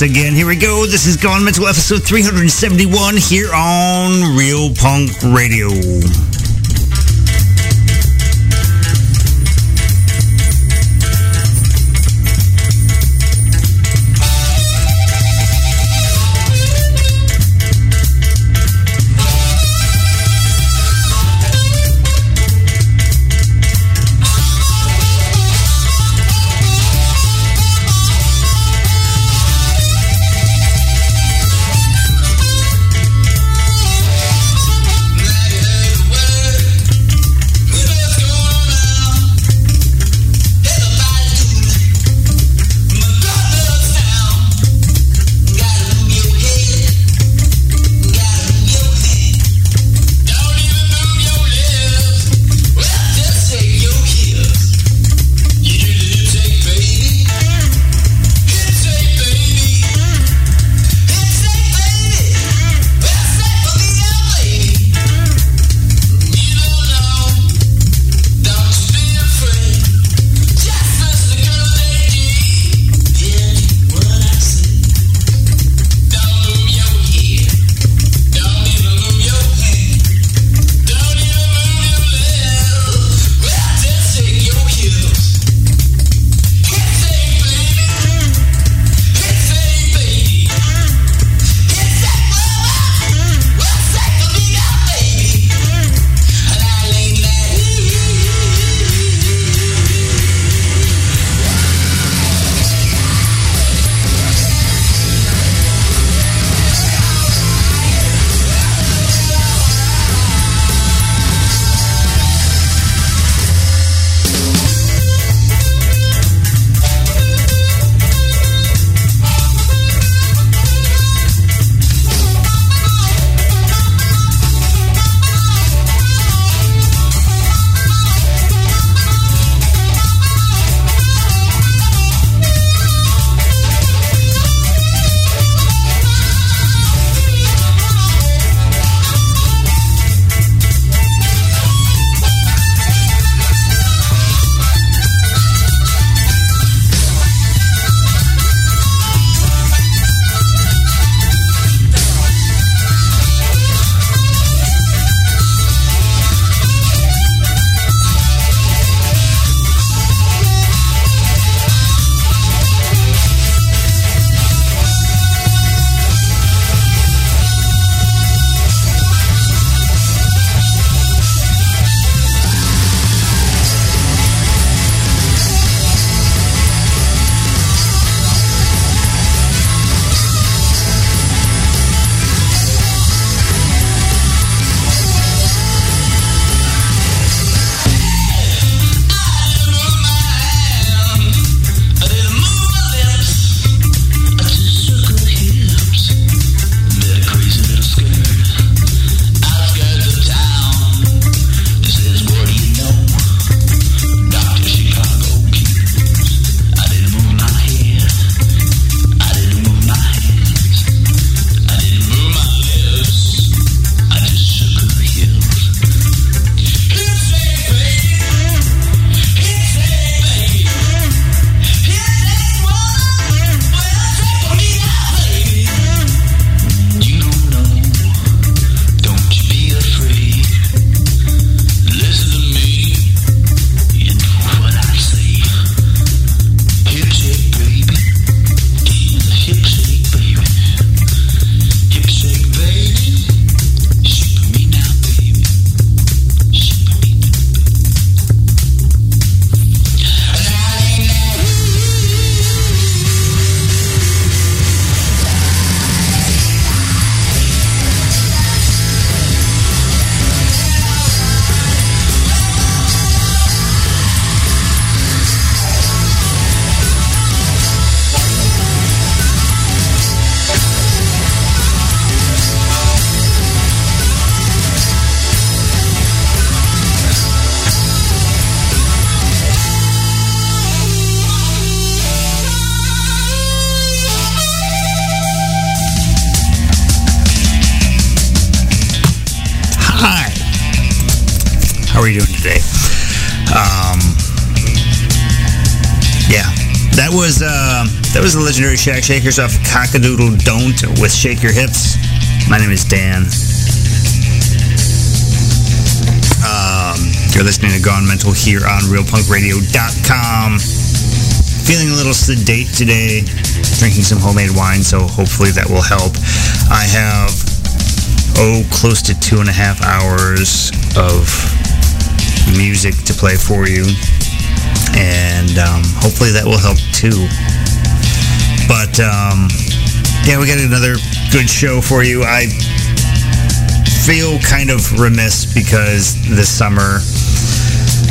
once again. Here we go. This is Gone Mental episode 371 here on Real Punk Radio. Legendary Shack Shakers off Cockadoodle Don't with Shake Your Hips. My name is Dan. Um, you're listening to Gone Mental here on RealPunkRadio.com. Feeling a little sedate today, drinking some homemade wine, so hopefully that will help. I have, oh, close to two and a half hours of music to play for you and um, hopefully that will help too. But um, yeah, we got another good show for you. I feel kind of remiss because this summer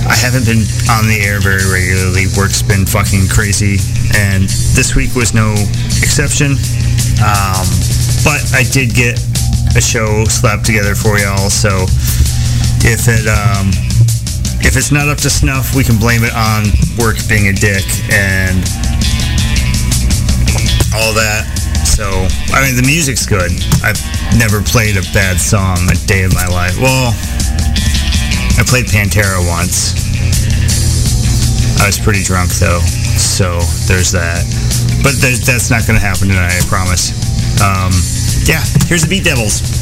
I haven't been on the air very regularly. Work's been fucking crazy, and this week was no exception. Um, but I did get a show slapped together for y'all, so if it um, if it's not up to snuff, we can blame it on work being a dick and all that. So, I mean, the music's good. I've never played a bad song a day of my life. Well, I played Pantera once. I was pretty drunk, though. So, there's that. But that's not going to happen tonight, I promise. Um, yeah, here's the Beat Devils.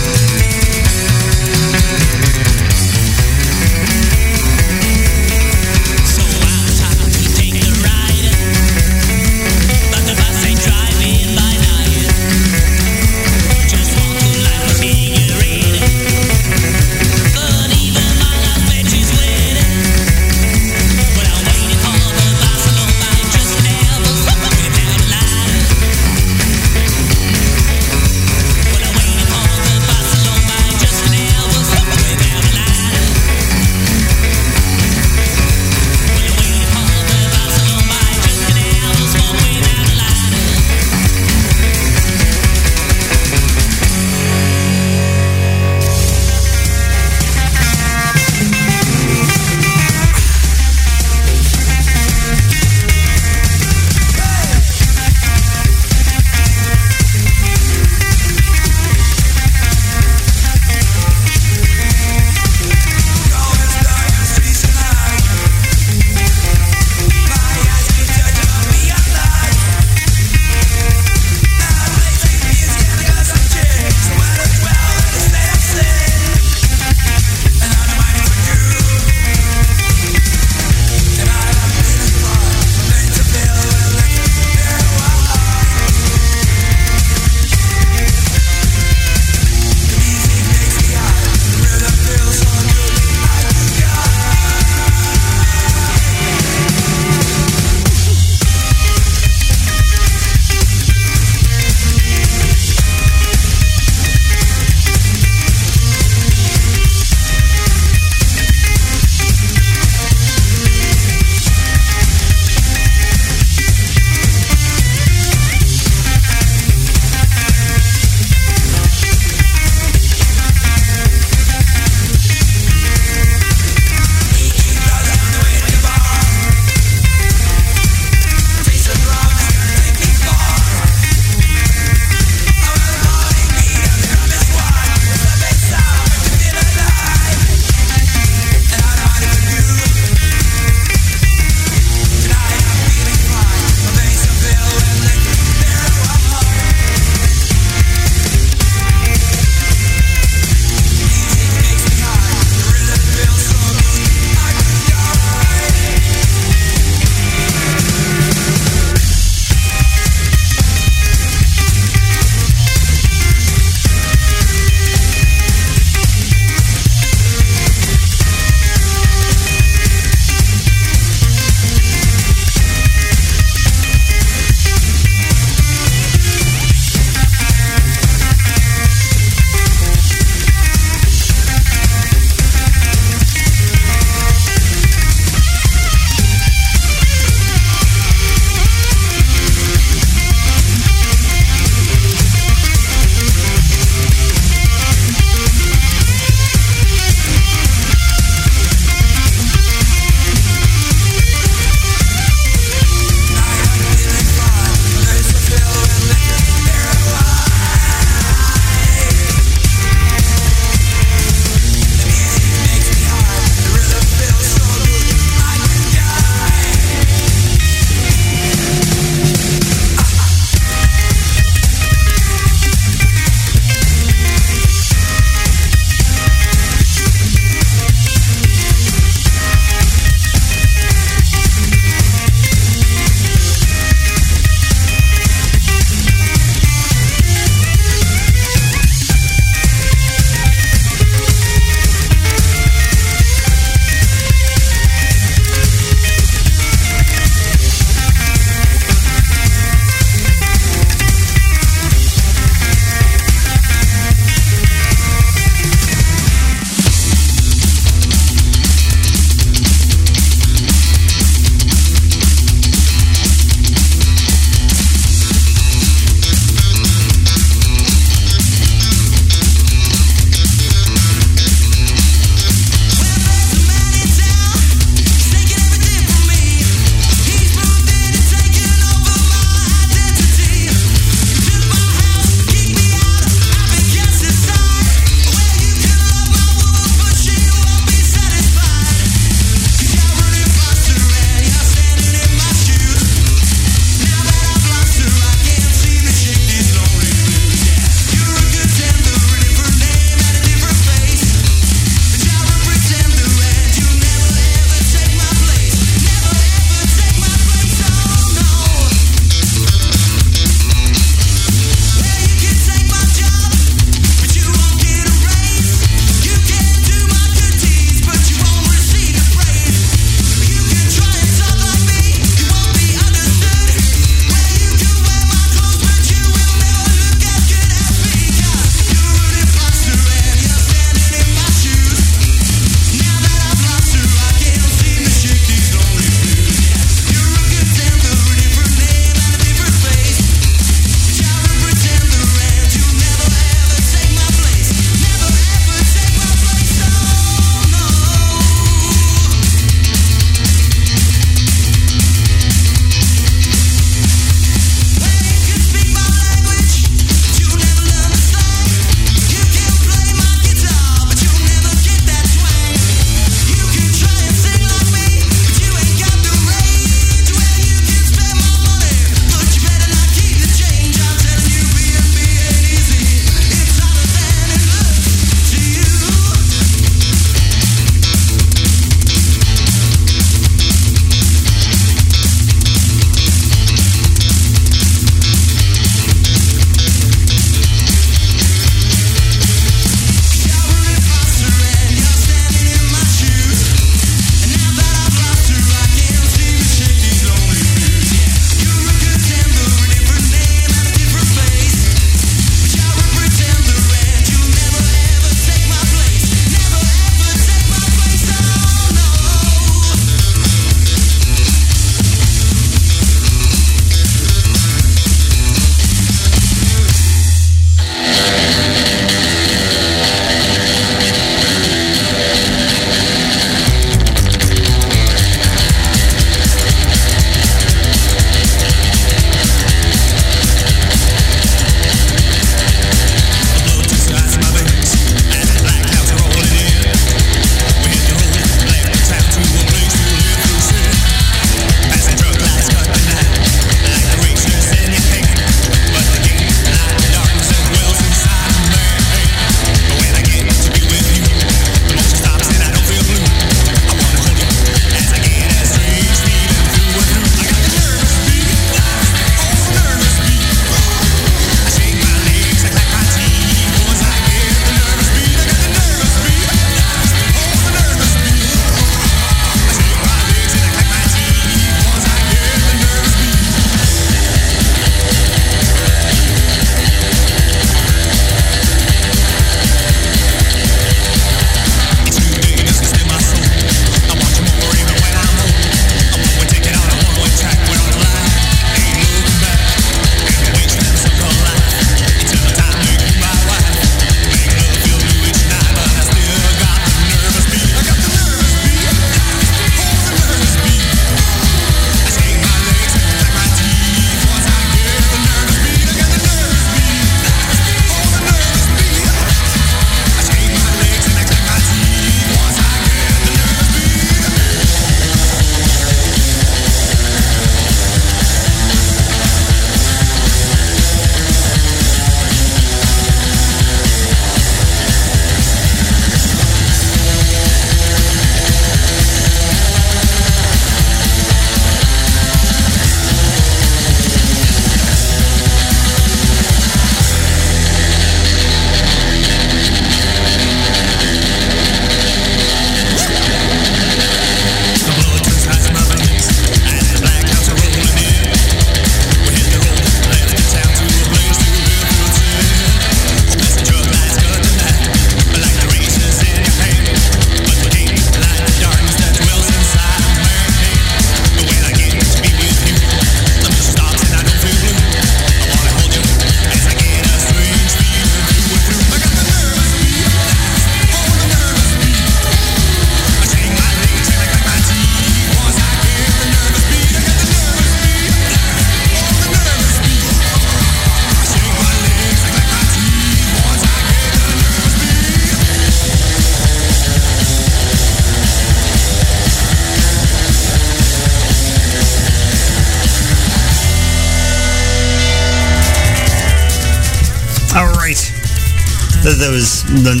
Was the.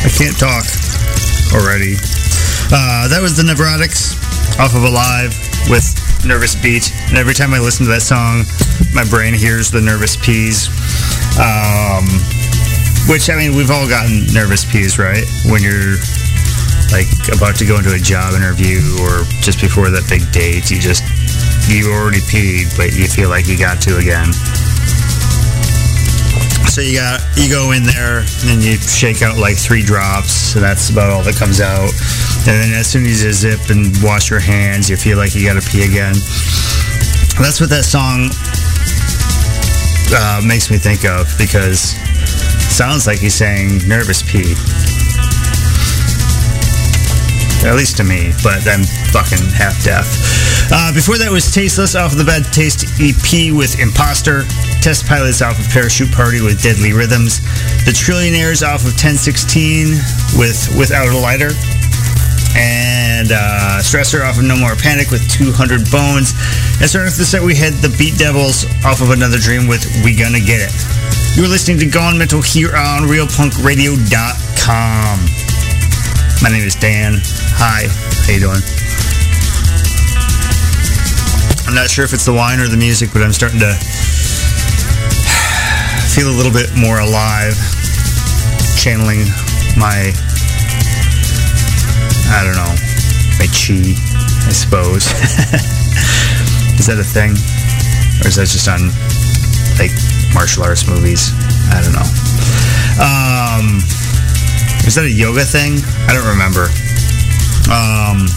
I can't talk already. Uh, that was the Neurotics off of Alive with Nervous Beat. And every time I listen to that song, my brain hears the Nervous Peas. Um, which, I mean, we've all gotten nervous peas, right? When you're like about to go into a job interview or just before that big date, you just, you already peed, but you feel like you got to again. So you got you go in there and you shake out like three drops, and that's about all that comes out. And then as soon as you zip and wash your hands, you feel like you got to pee again. That's what that song uh, makes me think of because sounds like he's saying nervous pee. At least to me, but I'm fucking half deaf. Uh, before that was Tasteless off of the Bad Taste EP with Imposter. Test Pilots off of Parachute Party with Deadly Rhythms. The Trillionaires off of 1016 with Without a Lighter. And uh, Stressor off of No More Panic with 200 Bones. And starting off the set, we had the Beat Devils off of Another Dream with We Gonna Get It. You're listening to Gone Mental here on RealPunkRadio.com. My name is Dan. Hi, how you doing? I'm not sure if it's the wine or the music, but I'm starting to feel a little bit more alive, channeling my, I don't know, my chi, I suppose. is that a thing? Or is that just on, like, martial arts movies? I don't know. Um, is that a yoga thing? I don't remember. Um,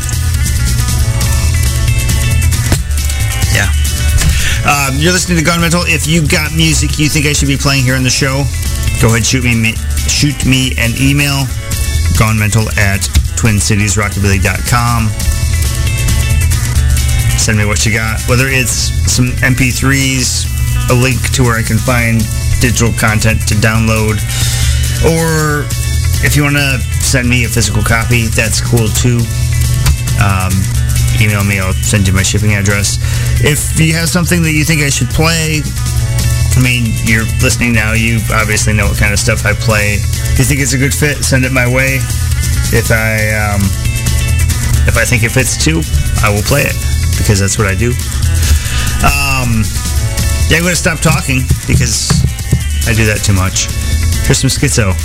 Um, you're listening to Gone Mental. If you got music you think I should be playing here on the show, go ahead shoot me shoot me an email. Gone at twincitiesrockabilly.com. Send me what you got. Whether it's some MP3s, a link to where I can find digital content to download, or if you want to send me a physical copy, that's cool too. Um, email me, I'll send you my shipping address. If you have something that you think I should play, I mean, you're listening now, you obviously know what kind of stuff I play. If you think it's a good fit, send it my way. If I, um, if I think it fits too, I will play it because that's what I do. Um, yeah, I'm going to stop talking because I do that too much. Here's some schizo.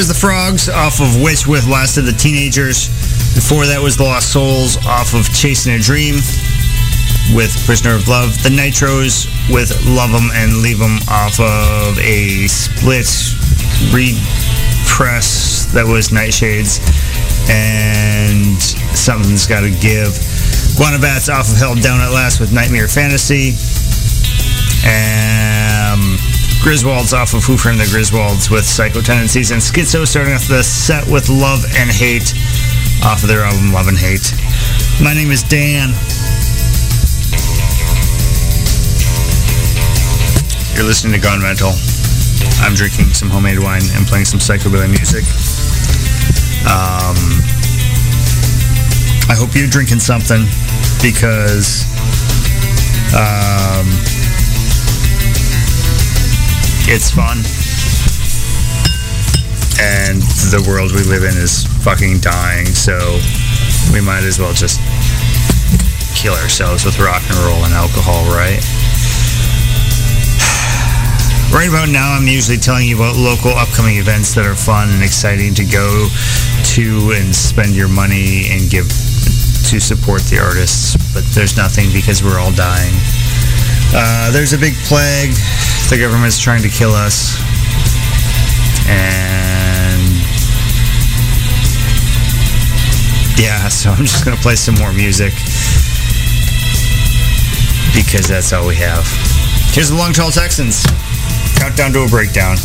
Was the Frogs off of Witch with Last of the Teenagers. Before that was the Lost Souls off of Chasing a Dream with Prisoner of Love. The Nitros with Love 'em and Leave 'em off of a split repress that was Nightshades and Something's Gotta Give. Guana Batz off of Held Down at Last with Nightmare Fantasy. And Griswolds off of Who Framed the Griswolds with Psycho Tendencies. And Skitzo starting off the set with Love and Hate off of their album Love and Hate. My name is Dan. You're listening to Gone Mental. I'm drinking some homemade wine and playing some psychobilly music. Um, I hope you're drinking something because um, it's fun. And the world we live in is fucking dying, so we might as well just kill ourselves with rock and roll and alcohol, right? Right about now, I'm usually telling you about local upcoming events that are fun and exciting to go to and spend your money and give to support the artists. But there's nothing because we're all dying. Uh, there's a big plague. The government's trying to kill us. And yeah, so I'm just going to play some more music because that's all we have. Here's the Long Tall Texans. Countdown to a breakdown.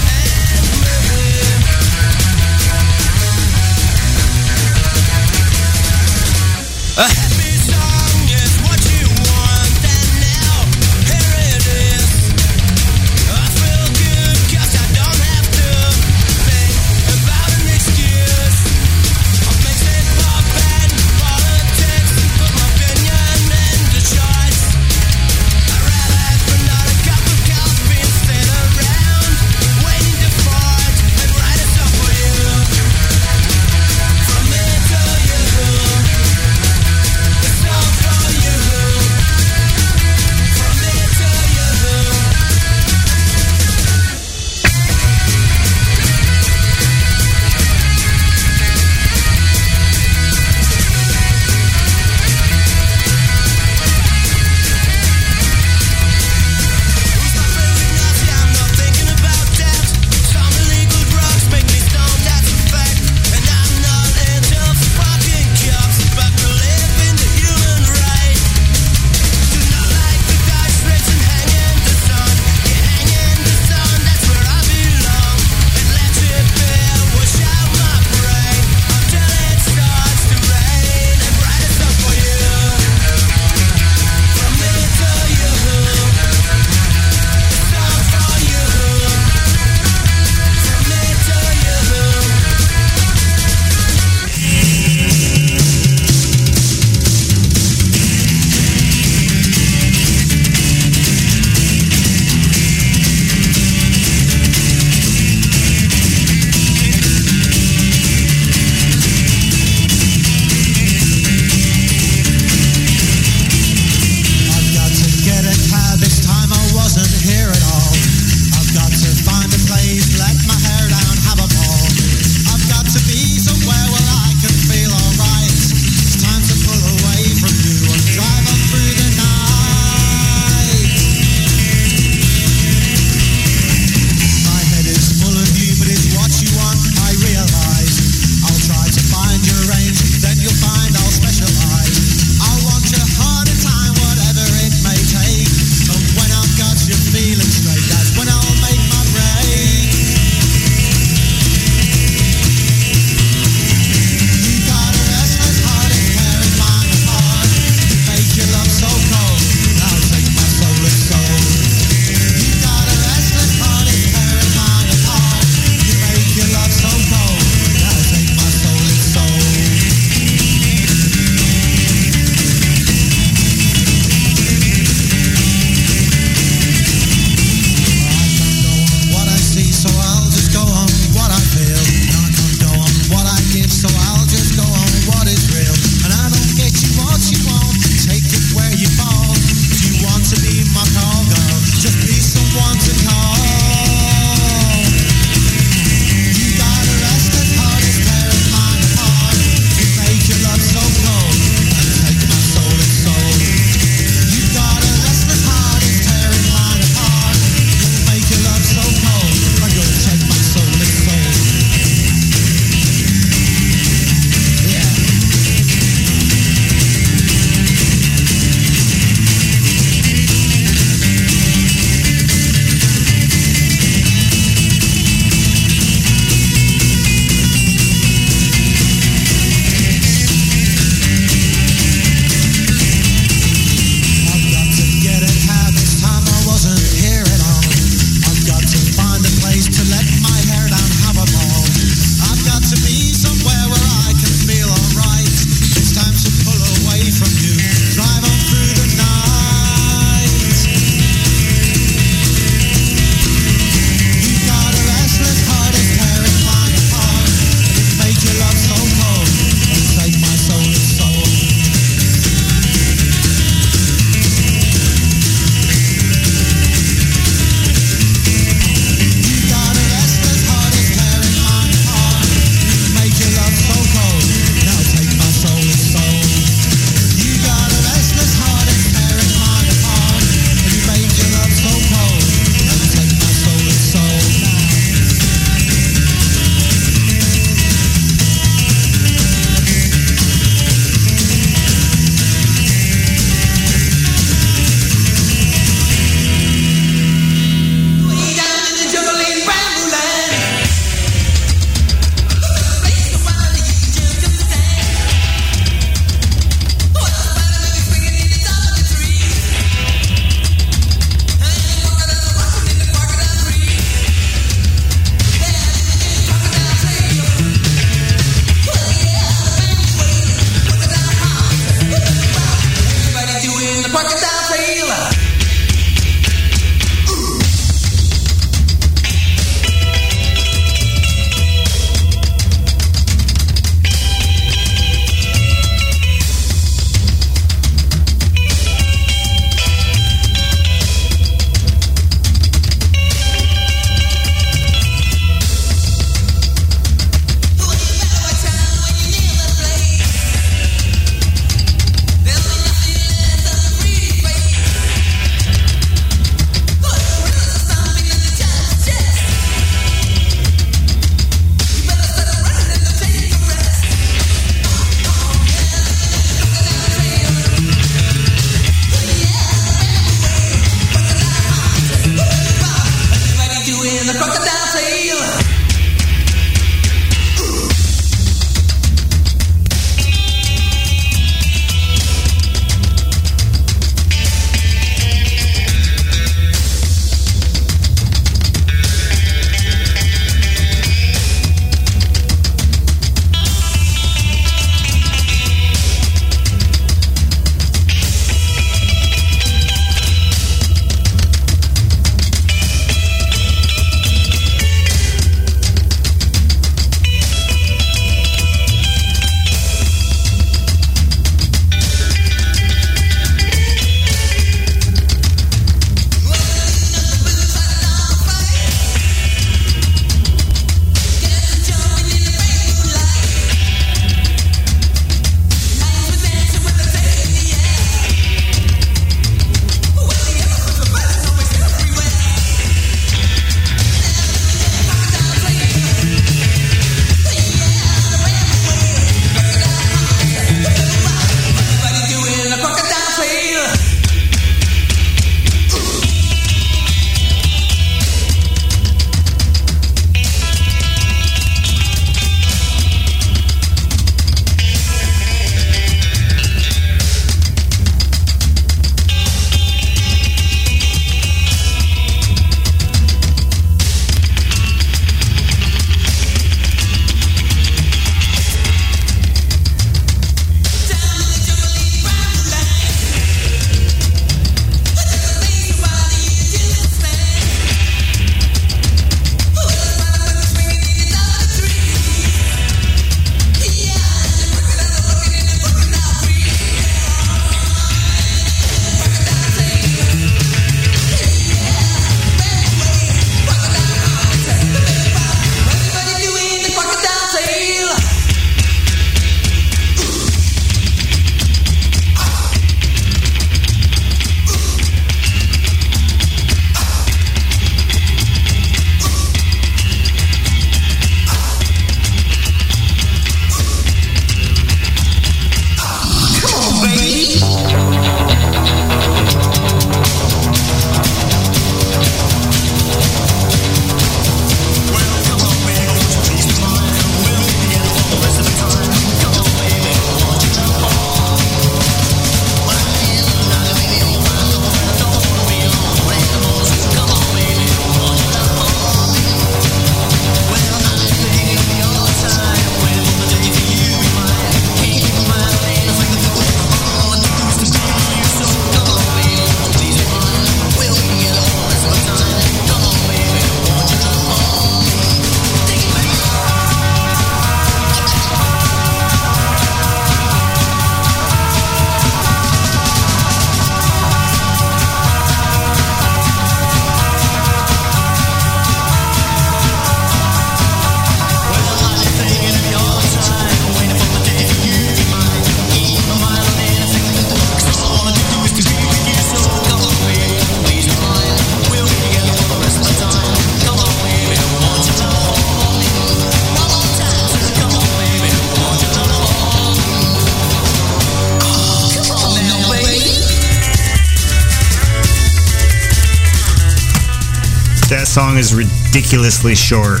Ridiculously short.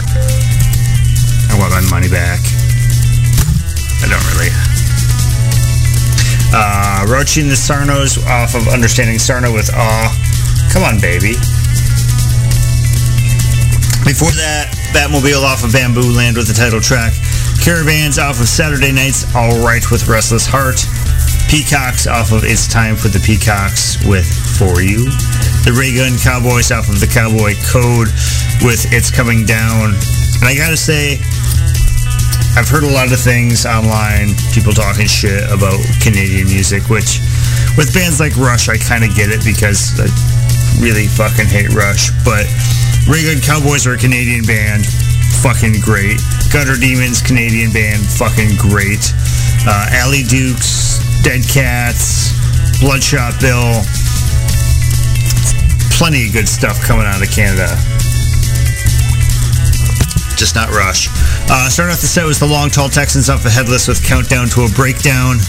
I want my money back. I don't really. Uh, the Sarnos off of Understanding Sarno with Aw. Come on, baby. Before that, Batmobile off of Bambooland with the title track. Caravans off of Saturday Nights, All Right with Restless Heart. Peacocks off of It's Time for the Peacocks with For You. The Raygun Cowboys off of the Cowboy Code with It's Coming Down. And I gotta say, I've heard a lot of things online, people talking shit about Canadian music, which with bands like Rush, I kind of get it because I really fucking hate Rush. But Ray Cowboys are a Canadian band, fucking great. Gutter Demons, Canadian band, fucking great. Uh, Alley Dukes, Dead Cats, Bloodshot Bill. Plenty of good stuff coming out of Canada. Not Rush. Uh, starting off the set was the Long Tall Texans off the Headless with Countdown to a Breakdown.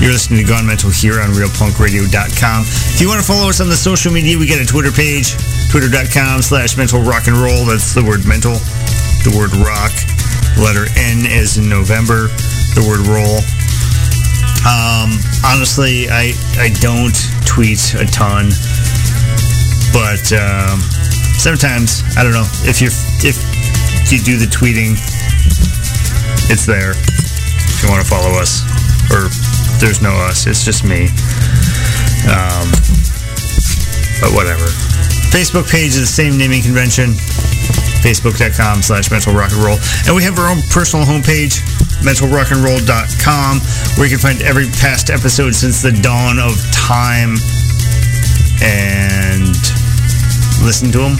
You're listening to Gone Mental here on RealPunkRadio.com. If you want to follow us on the social media, we got a Twitter page, twitter.com slash mental rock and roll. That's the word mental, the word rock, letter N as in November, the word roll. Um, honestly, I, I don't tweet a ton, but um, sometimes, I don't know, if you're, you do the tweeting, it's there if you want to follow us. Or there's no us, it's just me. Um, but whatever. Facebook page is the same naming convention. Facebook.com slash mental rock and roll. And we have our own personal homepage, mentalrockandroll.com, where you can find every past episode since the dawn of time and listen to them.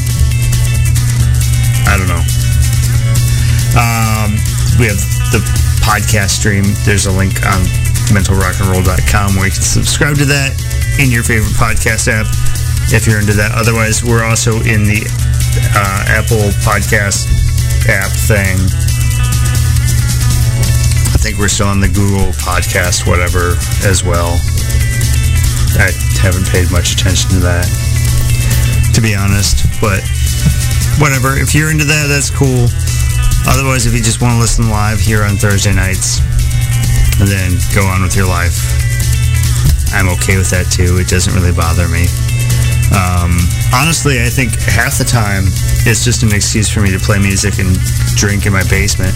We have the podcast stream. There's a link on mentalrockandroll.com where you can subscribe to that in your favorite podcast app if you're into that. Otherwise, we're also in the uh, Apple Podcast app thing. I think we're still on the Google Podcast, whatever, as well. I haven't paid much attention to that, to be honest. But whatever. If you're into that, that's cool. Otherwise, if you just want to listen live here on Thursday nights, then go on with your life. I'm okay with that too. It doesn't really bother me. Um, honestly, I think half the time it's just an excuse for me to play music and drink in my basement.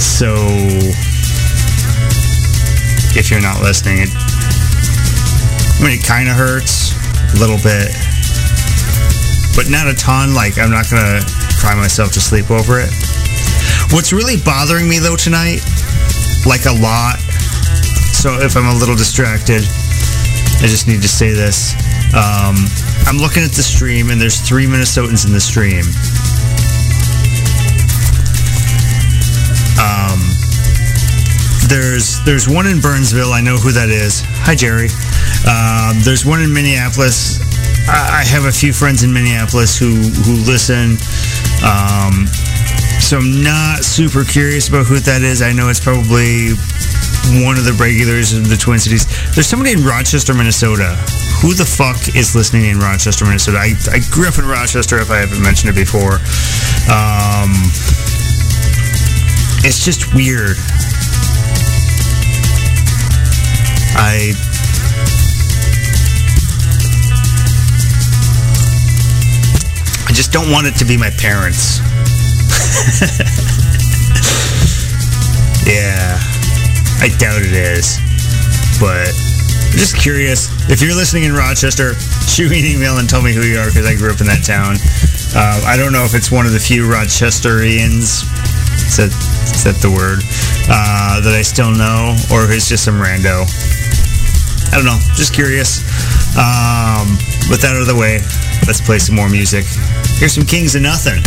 So if you're not listening, it, I mean, it kind of hurts a little bit, but not a ton. Like I'm not gonna cry myself to sleep over it. What's really bothering me though tonight, like a lot, so if I'm a little distracted, I just need to say this. Um, I'm looking at the stream and there's three Minnesotans in the stream. Um, there's there's one in Burnsville. I know who that is. Hi, Jerry. Um, there's one in Minneapolis. I, I have a few friends in Minneapolis who who listen. Um, so I'm not super curious about who that is. I know it's probably one of the regulars of the Twin Cities. There's somebody in Rochester, Minnesota. Who the fuck is listening in Rochester, Minnesota? I, I grew up in Rochester, if I haven't mentioned it before. Um, it's just weird. I I just don't want it to be my parents. yeah, I doubt it is. But I'm just curious. If you're listening in Rochester, shoot me an email and tell me who you are because I grew up in that town. Uh, I don't know if it's one of the few Rochesterians. Is that, is that the word? Uh, that I still know, or if it's just some rando. I don't know. Just curious. Um, with that out of the way, let's play some more music. Here's some Kings of Nothing.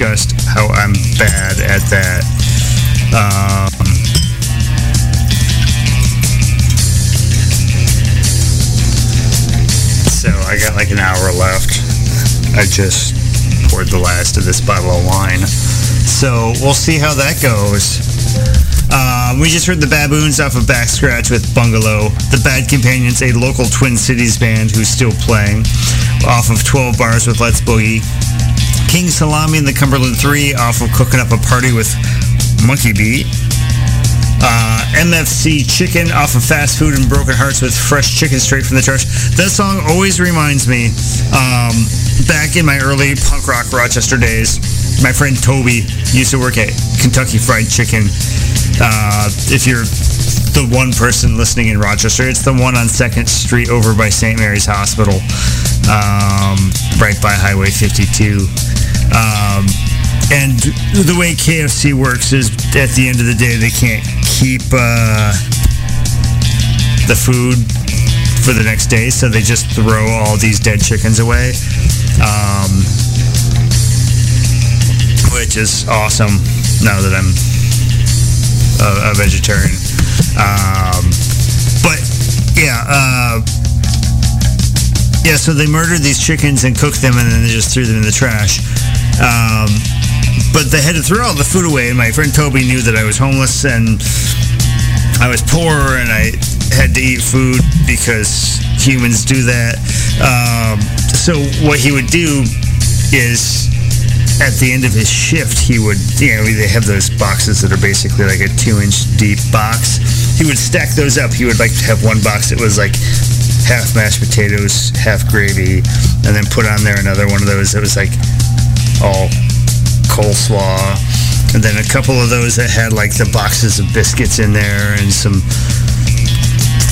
Discussed how I'm bad at that. Um, so I got like an hour left. I just poured the last of this bottle of wine. So we'll see how that goes. Um, we just heard the Baboons off of Back Scratch with Bungalow. The Bad Companions, a local Twin Cities band who's still playing, off of 12 Bars with Let's Boogie. King Salami and the Cumberland 3 off of Cooking Up a Party with Monkey Beat. Uh, MFC Chicken off of Fast Food and Broken Hearts with Fresh Chicken straight from the trash. That song always reminds me, um, back in my early punk rock Rochester days, my friend Toby used to work at Kentucky Fried Chicken. Uh, if you're the one person listening in Rochester, it's the one on 2nd Street over by St. Mary's Hospital, um, right by Highway 52. Um, and the way KFC works is at the end of the day, they can't keep uh, the food for the next day, so they just throw all these dead chickens away, um, which is awesome now that I'm a, a vegetarian. Um, but yeah, uh, yeah. So they murdered these chickens and cooked them, and then they just threw them in the trash. Um, but they had to throw all the food away. And my friend Toby knew that I was homeless and I was poor, and I had to eat food because humans do that. Um, so what he would do is at the end of his shift, he would, you know, they have those boxes that are basically like a two inch deep box. He would stack those up. He would like to have one box that was like half mashed potatoes, half gravy, and then put on there another one of those that was like all coleslaw. And then a couple of those that had like the boxes of biscuits in there and some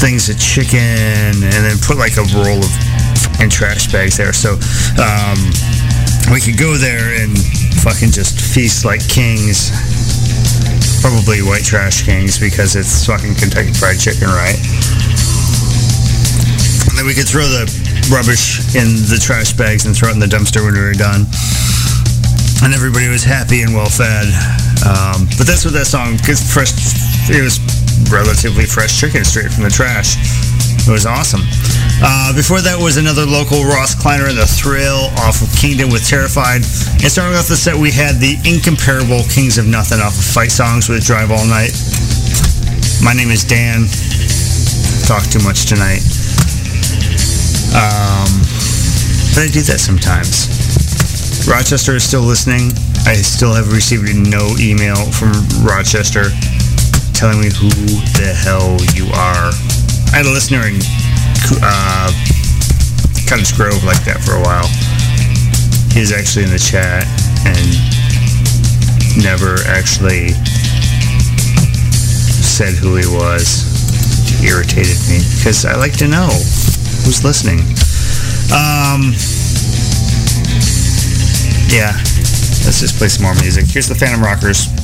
things of chicken, and then put like a roll of fucking trash bags there. So, um, we could go there and fucking just feast like kings. Probably white trash kings because it's fucking Kentucky Fried Chicken, right? And then we could throw the rubbish in the trash bags and throw it in the dumpster when we were done. And everybody was happy and well fed. Um, but that's what that song, because fresh, it was relatively fresh chicken straight from the trash. It was awesome. Uh, before that was another local Ross Kleiner and the Thrill off of Kingdom with Terrified. And starting off the set, we had the incomparable Kings of Nothing off of Fight Songs with Drive All Night. My name is Dan. Talk too much tonight. Um, but I do that sometimes. Rochester is still listening. I still have received no email from Rochester telling me who the hell you are. I had a listener in uh, Cottage Grove like that for a while. He was actually in the chat and never actually said who he was. Irritated me because I like to know who's listening. Um, yeah, let's just play some more music. Here's the Phantom Rockers.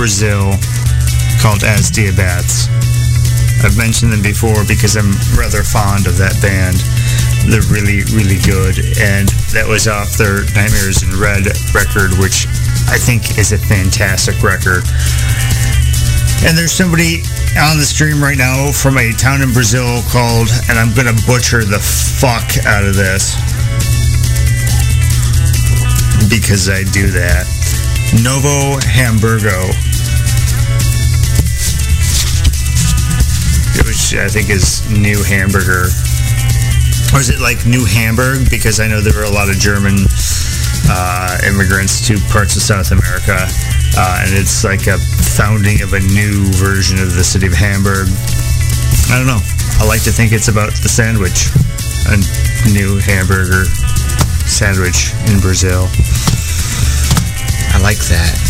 Brazil called As Diabats. I've mentioned them before because I'm rather fond of that band. They're really, really good. And that was off their Nightmares in Red record, which I think is a fantastic record. And there's somebody on the stream right now from a town in Brazil called, and I'm going to butcher the fuck out of this because I do that. Novo Hamburgo. I think is New Hamburger. Or is it like New Hamburg? Because I know there were a lot of German uh, immigrants to parts of South America. Uh, and it's like a founding of a new version of the city of Hamburg. I don't know. I like to think it's about the sandwich. A new hamburger sandwich in Brazil. I like that.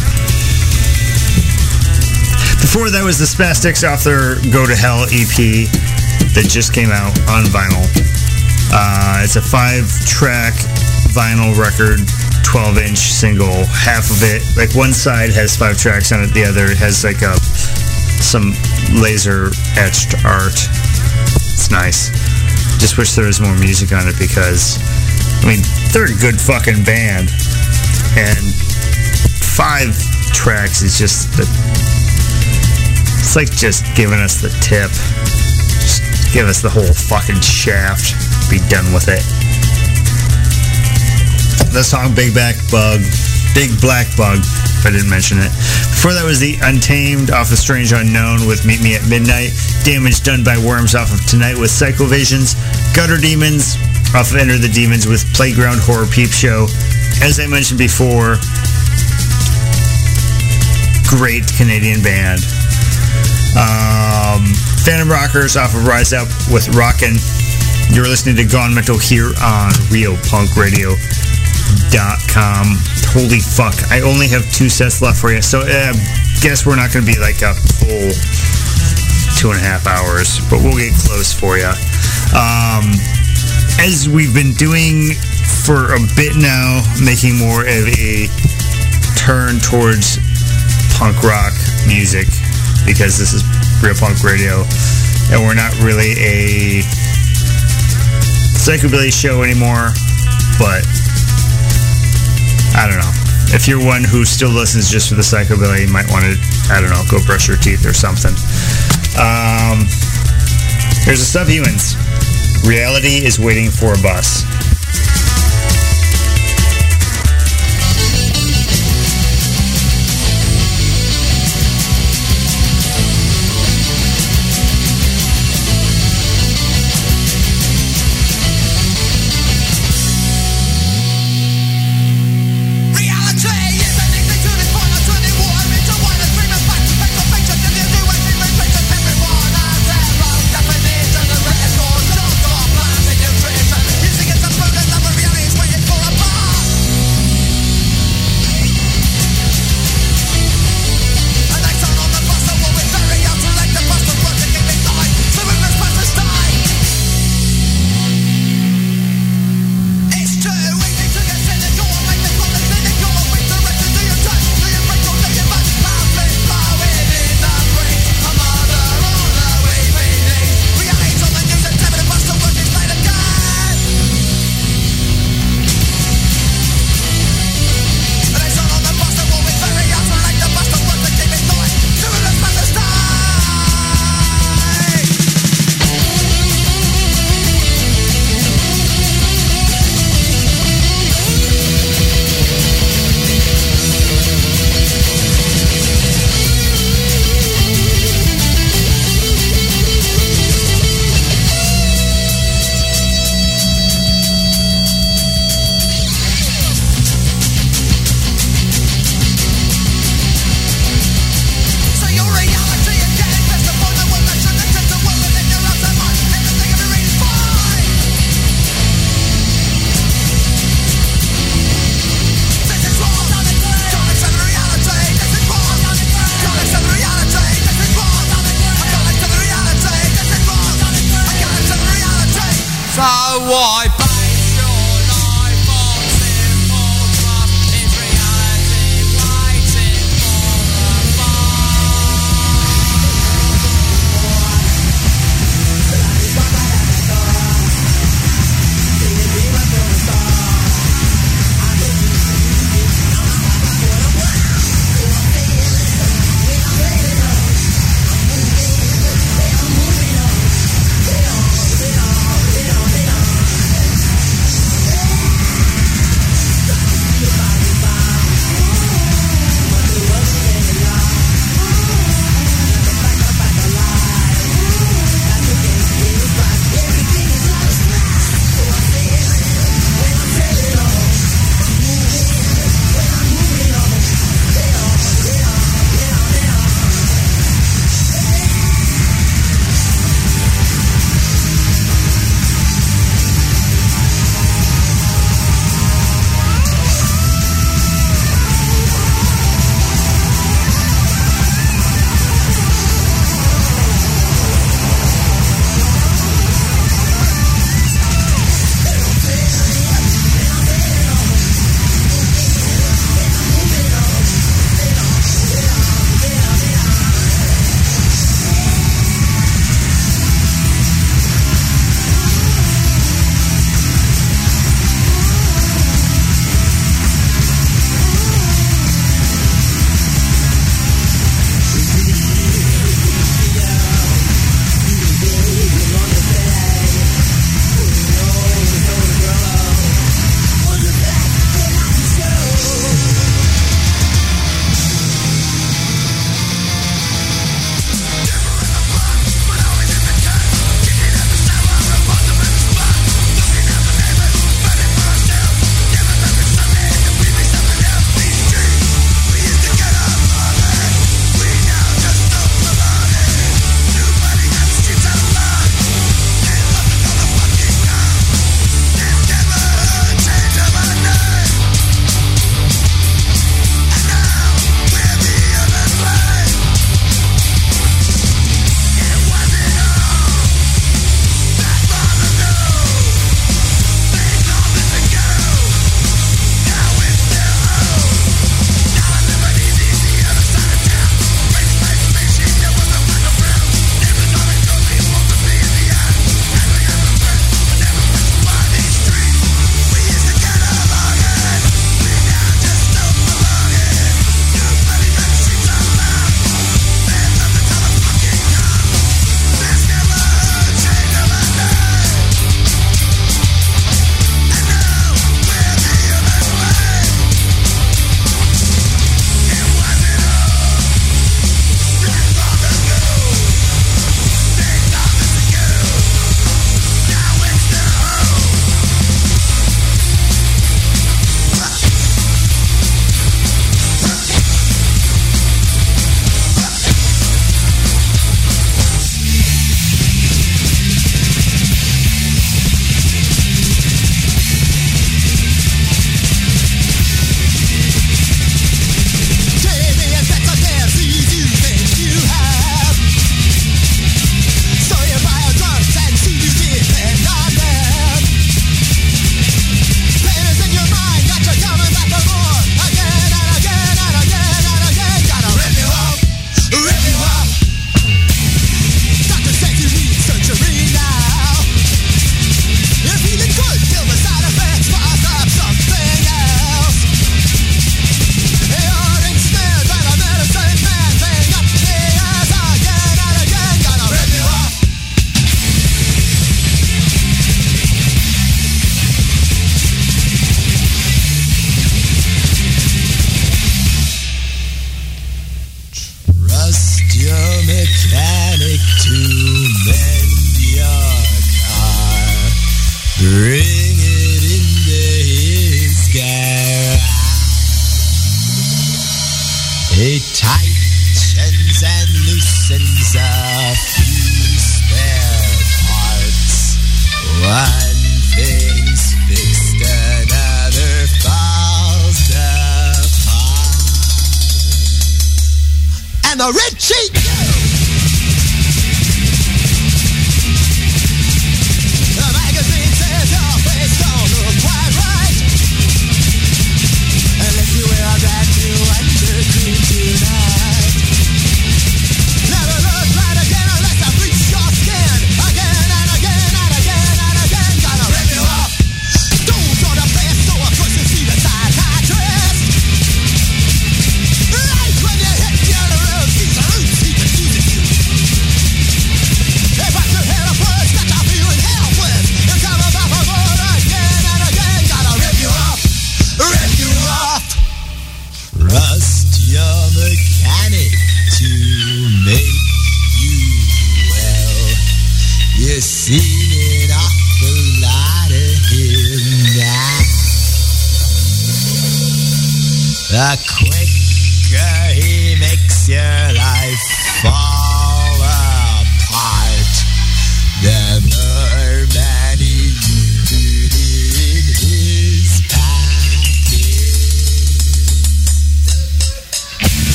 Before that was the Spastics off their Go to Hell EP that just came out on vinyl. Uh, it's a five-track vinyl record, 12-inch single. Half of it, like one side has five tracks on it, the other has like a some laser etched art. It's nice. Just wish there was more music on it because, I mean, they're a good fucking band, and five tracks is just the. It's like just giving us the tip. Just give us the whole fucking shaft. Be done with it. The song Big Back Bug. Big Black Bug, if I didn't mention it. Before that was the Untamed off of Strange Unknown with Meet Me at Midnight. Damage Done by Worms off of Tonight with Psycho Visions. Gutter Demons off of Enter the Demons with Playground Horror Peep Show. As I mentioned before, great Canadian band. Um, Phantom Rockers off of Rise Up with Rockin'. You're listening to Gone Mental here on RealPunkRadio.com. Holy fuck. I only have two sets left for you. So uh, guess we're not going to be like a full two and a half hours, but we'll get close for you. Um, as we've been doing for a bit now, making more of a turn towards punk rock music because this is Real Punk Radio and we're not really a psychobilly show anymore, but I don't know. If you're one who still listens just for the psychobilly, you might want to, I don't know, go brush your teeth or something. Um, here's the Subhumans. Reality is waiting for a bus.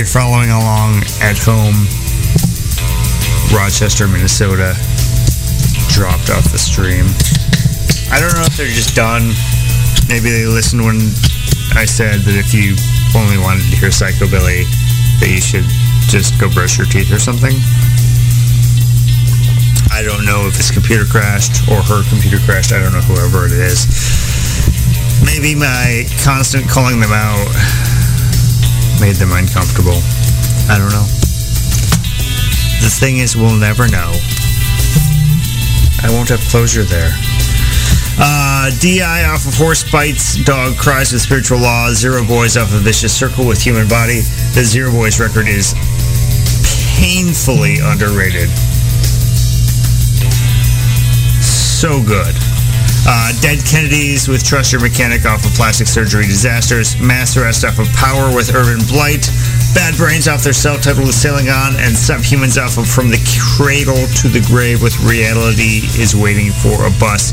You're following along at home, Rochester, Minnesota dropped off the stream. I don't know if they're just done. Maybe they listened when I said that if you only wanted to hear Psychobilly, that you should just go brush your teeth or something. I don't know if his computer crashed or her computer crashed. I don't know whoever it is. Maybe my constant calling them out made them uncomfortable. I don't know. The thing is, we'll never know. I won't have closure there. Uh, DI off of Horse Bites, Dog Cries with Spiritual Law, Zero Boys off of Vicious Circle with Human Body. The Zero Boys record is painfully underrated. So good. Uh, Dead Kennedys with Trust Your Mechanic off of Plastic Surgery Disasters. Mass Arrest off of Power with Urban Blight. Bad Brains off their self-titled Sailing On. And Subhumans off of From the Cradle to the Grave with Reality is Waiting for a Bus.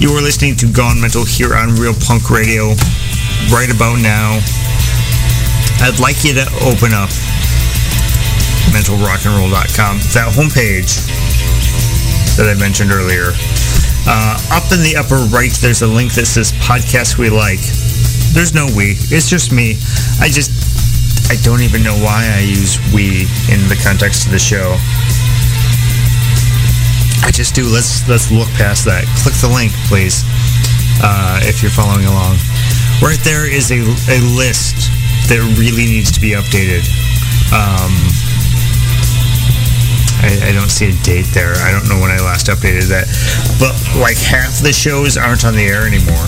You are listening to Gone Mental here on Real Punk Radio right about now. I'd like you to open up mentalrockandroll.com, that homepage that I mentioned earlier. Uh, up in the upper right, there's a link that says podcast we like. There's no we. It's just me. I just, I don't even know why I use we in the context of the show. I just do. Let's let's look past that. Click the link, please, uh, if you're following along. Right there is a, a list that really needs to be updated. Um, I, I don't see a date there. I don't know when I last updated that. But like half the shows aren't on the air anymore.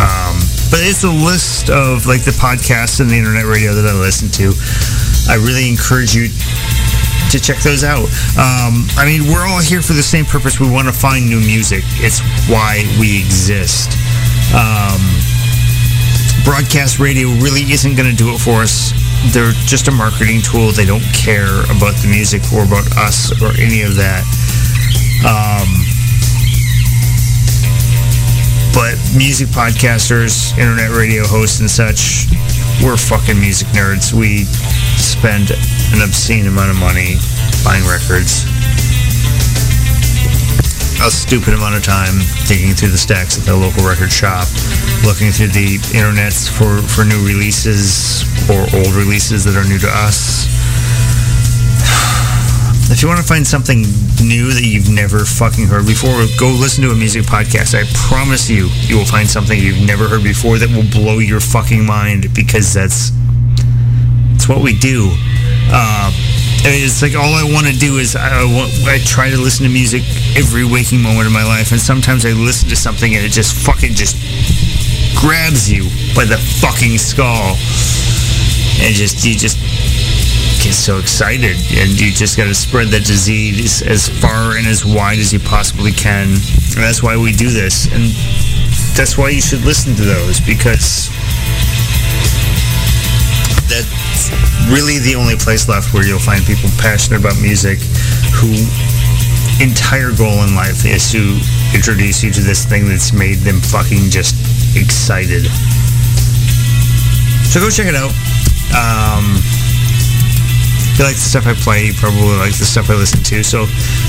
Um, but it's a list of like the podcasts and the internet radio that I listen to. I really encourage you to check those out. Um, I mean, we're all here for the same purpose. We want to find new music. It's why we exist. Um, broadcast radio really isn't going to do it for us. They're just a marketing tool. They don't care about the music or about us or any of that. Um, but music podcasters, internet radio hosts, and such, we're fucking music nerds. We spend an obscene amount of money buying records. A stupid amount of time digging through the stacks at the local record shop, looking through the internets for, for new releases or old releases that are new to us. If you want to find something new that you've never fucking heard before, go listen to a music podcast. I promise you, you will find something you've never heard before that will blow your fucking mind because that's it's what we do. Uh, it's like all I want to do is I, want, I try to listen to music every waking moment of my life, and sometimes I listen to something and it just fucking just grabs you by the fucking skull, and just you just get so excited, and you just got to spread that disease as far and as wide as you possibly can. And that's why we do this, and that's why you should listen to those because that's really the only place left where you'll find people passionate about music who entire goal in life is to introduce you to this thing that's made them fucking just excited. So go check it out. Um, you like the stuff I play, you probably like the stuff I listen to. So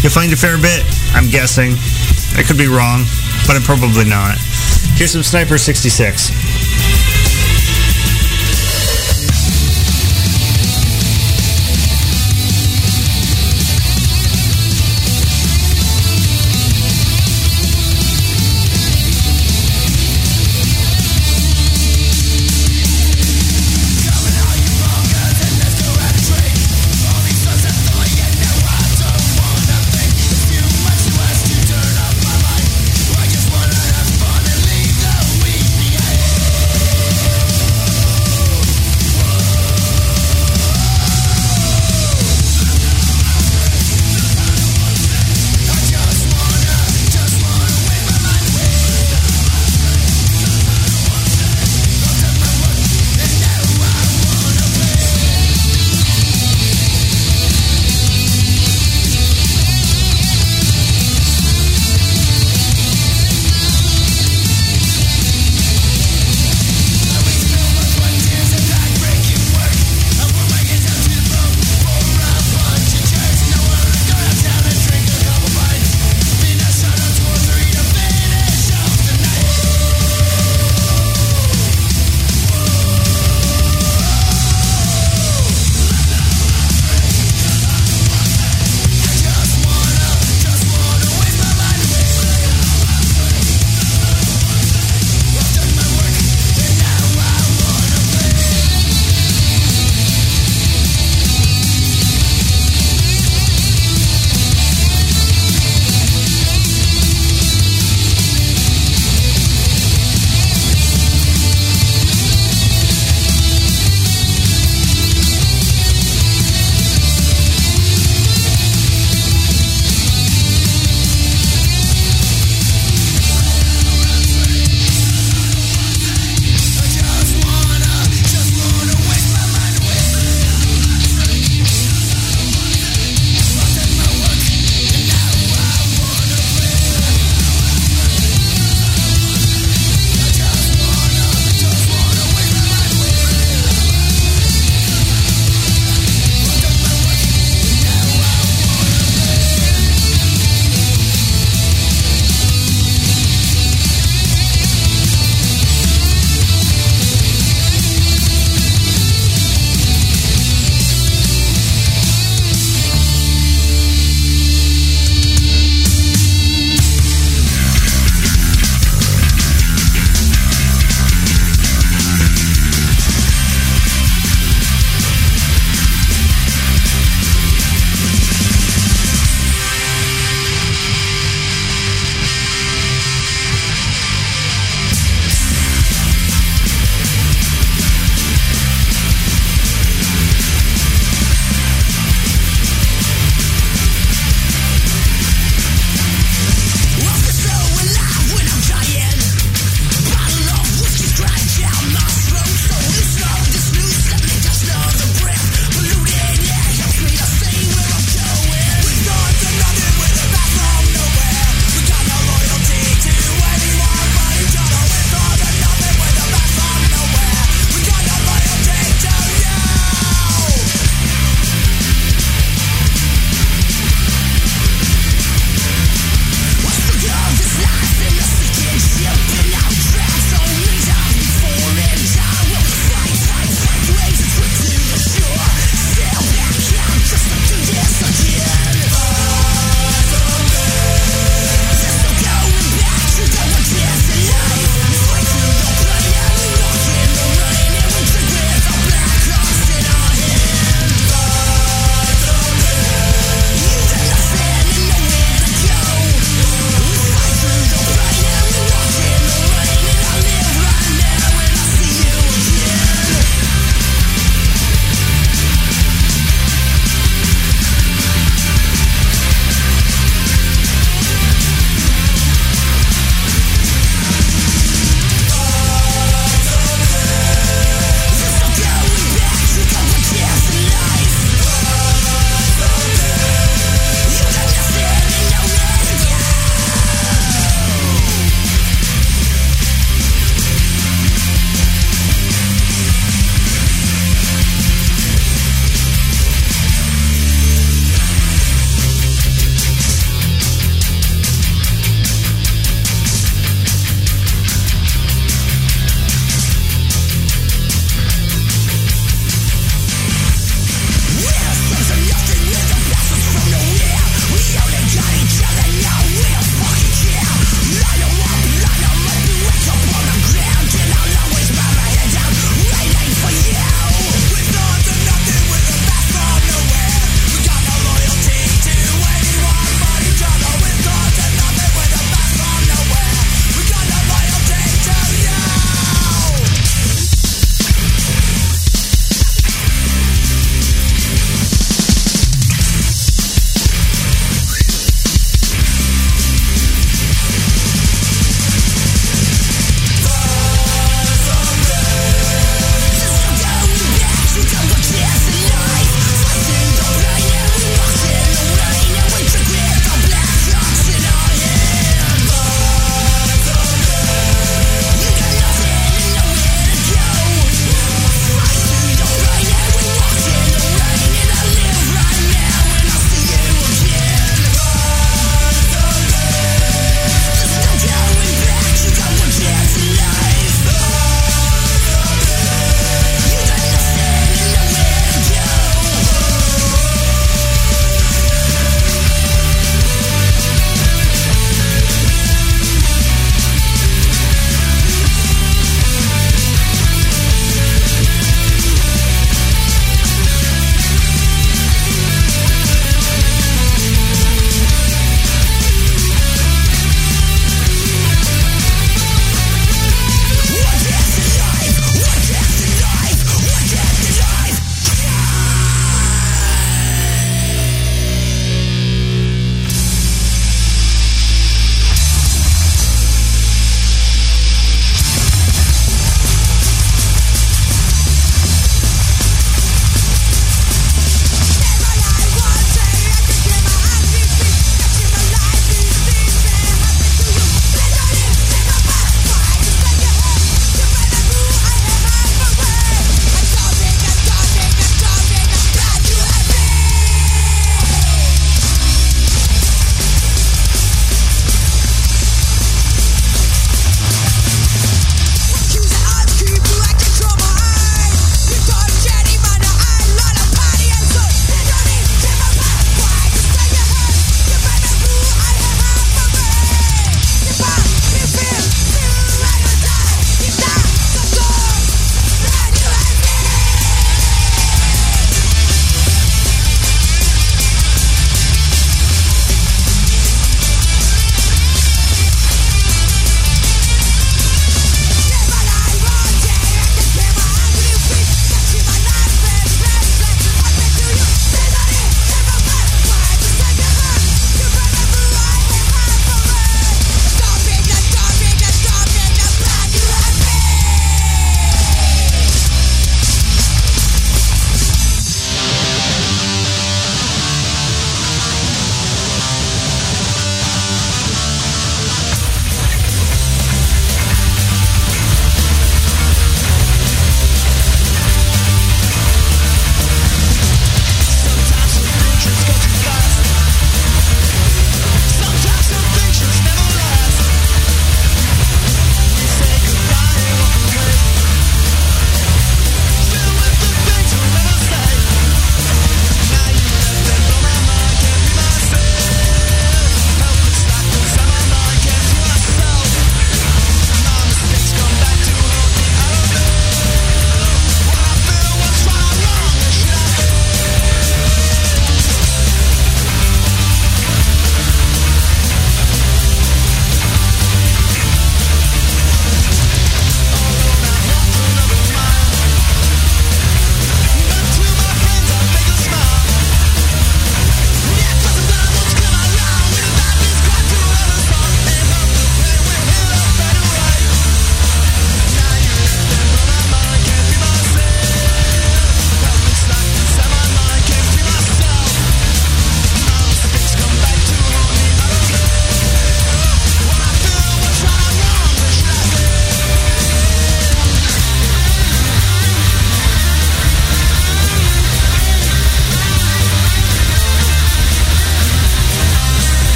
you'll find a fair bit, I'm guessing. I could be wrong, but I'm probably not. Here's some Sniper 66.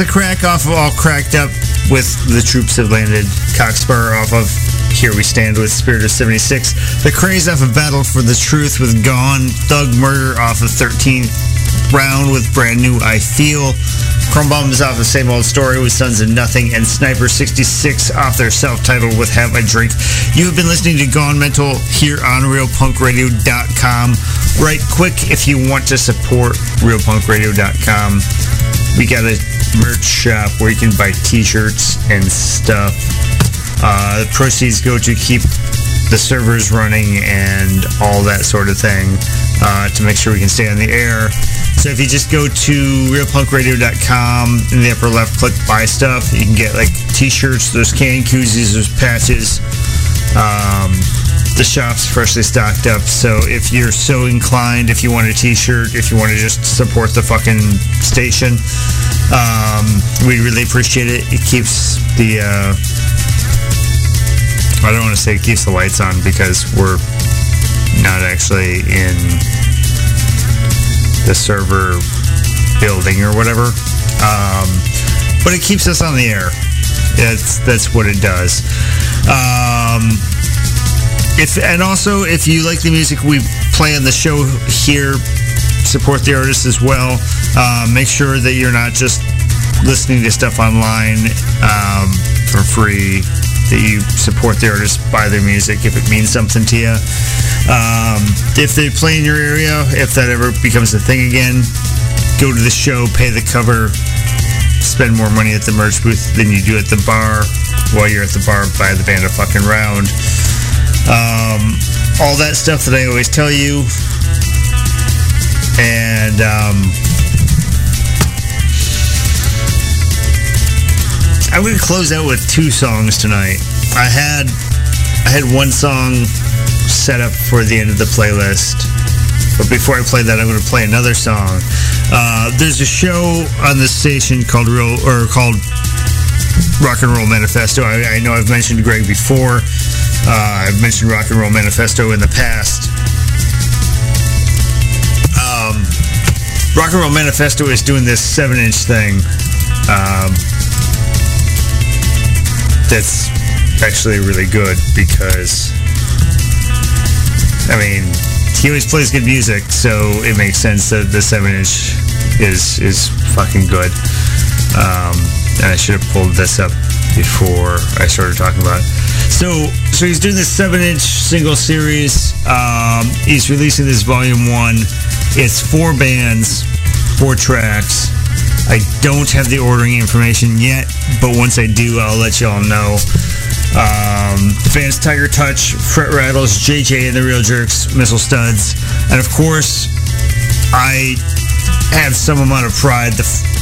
The crack off of All Cracked Up with The Troops Have Landed. Cock Sparrer off of Here We Stand with Spirit of 76. The Craze off of Battle for the Truth with Gone. Thug Murder off of 13th Round with Brand New I Feel. Chrome Bombs off of Same Old Story with Sons of Nothing. And Sniper 66 off their self-titled with Have a Drink. You have been listening to Gone Mental here on RealPunkRadio.com. Right quick, if you want to support RealPunkRadio.com, we got a merch shop where you can buy t-shirts and stuff. Uh, the proceeds go to keep the servers running and all that sort of thing uh, to make sure we can stay on the air. So if you just go to realpunkradio.com in the upper left, click buy stuff. You can get like t-shirts, there's can koozies, there's patches. Um, the shop's freshly stocked up. So if you're so inclined, if you want a t-shirt, if you want to just support the fucking station, um, we really appreciate it. It keeps the, uh, I don't want to say it keeps the lights on because we're not actually in the server building or whatever. Um, but it keeps us on the air. That's that's what it does. Um, if and also if you like the music we play on the show here, support the artists as well. Uh, make sure that you're not just listening to stuff online um, for free. That you support the artists, buy their music if it means something to you. Um, if they play in your area, if that ever becomes a thing again, go to the show, pay the cover, spend more money at the merch booth than you do at the bar. While you're at the bar, buy the band a fucking round. Um, all that stuff that I always tell you. And um, I'm going to close out with two songs tonight. I had I had one song set up for the end of the playlist. But before I play that, I'm going to play another song. Uh, there's a show on the station called Real or called Rock and Roll Manifesto. I, I know I've mentioned Greg before. Uh, I've mentioned Rock and Roll Manifesto in the past. Um, Rock and Roll Manifesto is doing this seven-inch thing. Um, that's actually really good because, I mean, he always plays good music, so it makes sense that the seven-inch is is fucking good. Um, and I should have pulled this up before I started talking about it. So, so he's doing this seven-inch single series. Um, he's releasing this volume one. It's four bands, four tracks. I don't have the ordering information yet, but once I do, I'll let y'all know. Um, the band's Tiger Touch, Fret Rattles, JJ and the Real Jerks, Missile Studs, and of course, I have some amount of pride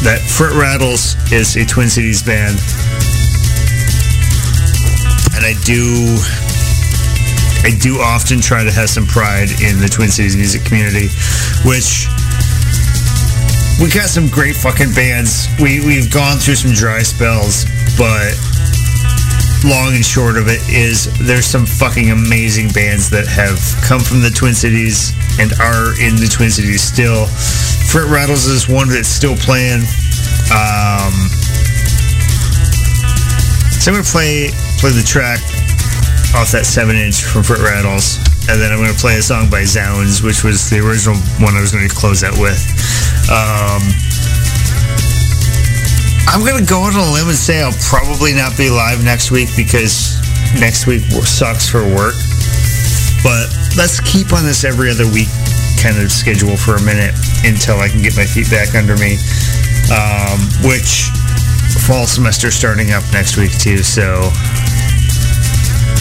that Fret Rattles is a Twin Cities band, and I do I do often try to have some pride in the Twin Cities music community, which we got some great fucking bands. We we've gone through some dry spells, but long and short of it is there's some fucking amazing bands that have come from the Twin Cities and are in the Twin Cities still. Fret Rattles is one that's still playing. Um, so I'm gonna play play the track off that seven inch from Fret Rattles, and then I'm gonna play a song by Zounds, which was the original one I was gonna close out with. Um, I'm gonna go on a limb and say I'll probably not be live next week because next week sucks for work. But let's keep on this every other week kind of schedule for a minute until I can get my feet back under me. Um, which fall semester starting up next week too, so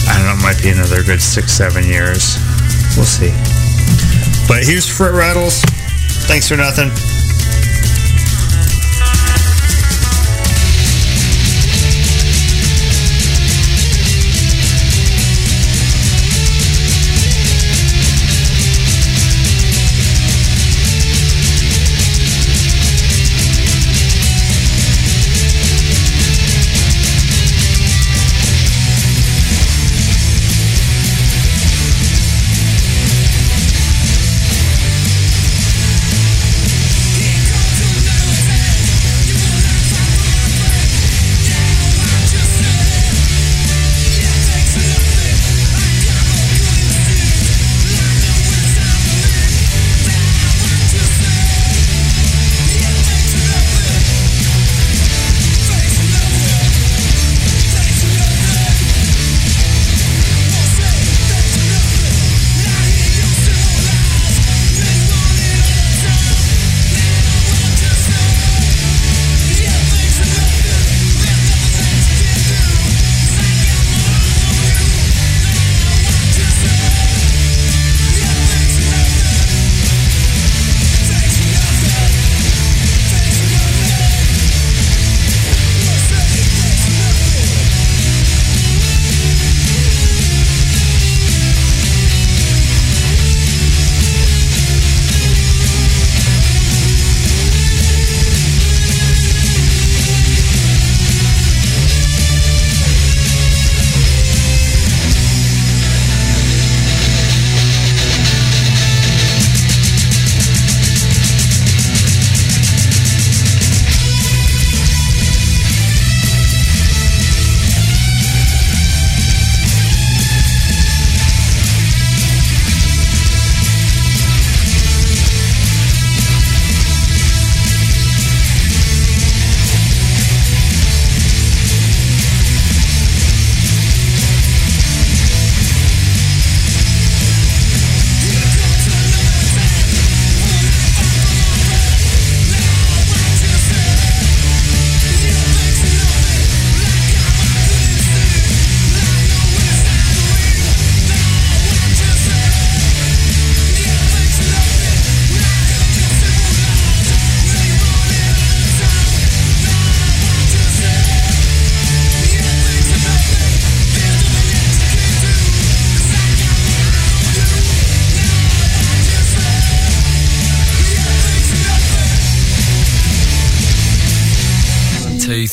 I don't know, it might be another good six, seven years. We'll see. But here's Fret Rattles. Thanks for nothing.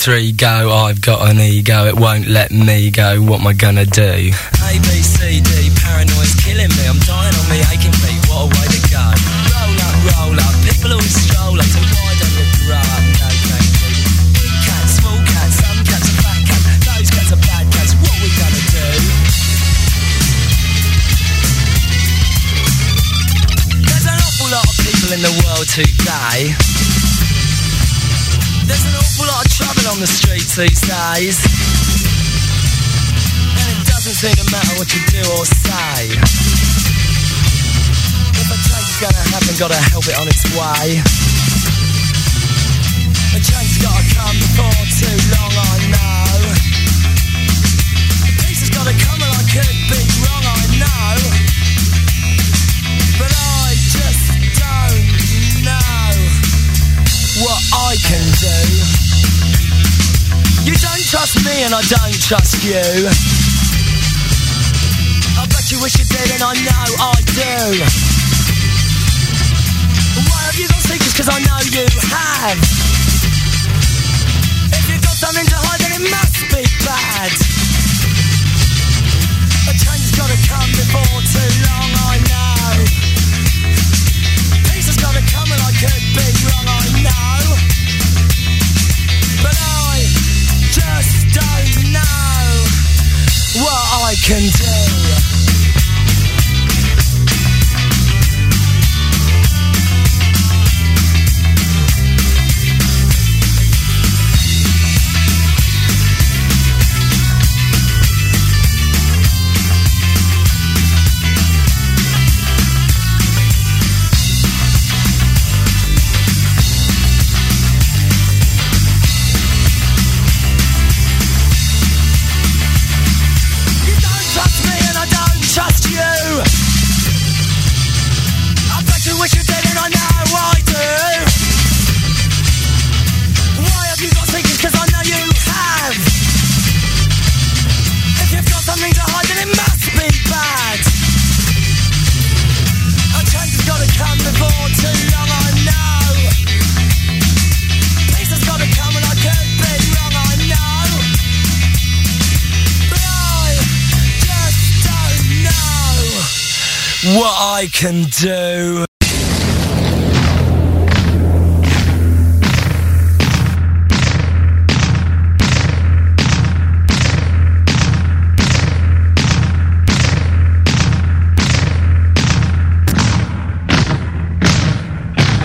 Two, three, go. I've got an ego, it won't let me go. What am I gonna do? The these days. And it doesn't seem to matter what you do or say. If a change is gonna happen, gotta help it on its way. A change's gotta come before too long, I know. Peace has gotta come and I could be wrong, I know. But I just don't know what I can do. You don't trust me and I don't trust you. I bet you wish you did and I know I do. Why have you got secrets? Cause I know you have. If you've got something to hide then it must be bad. A change has gotta come before too long, can do. Can do.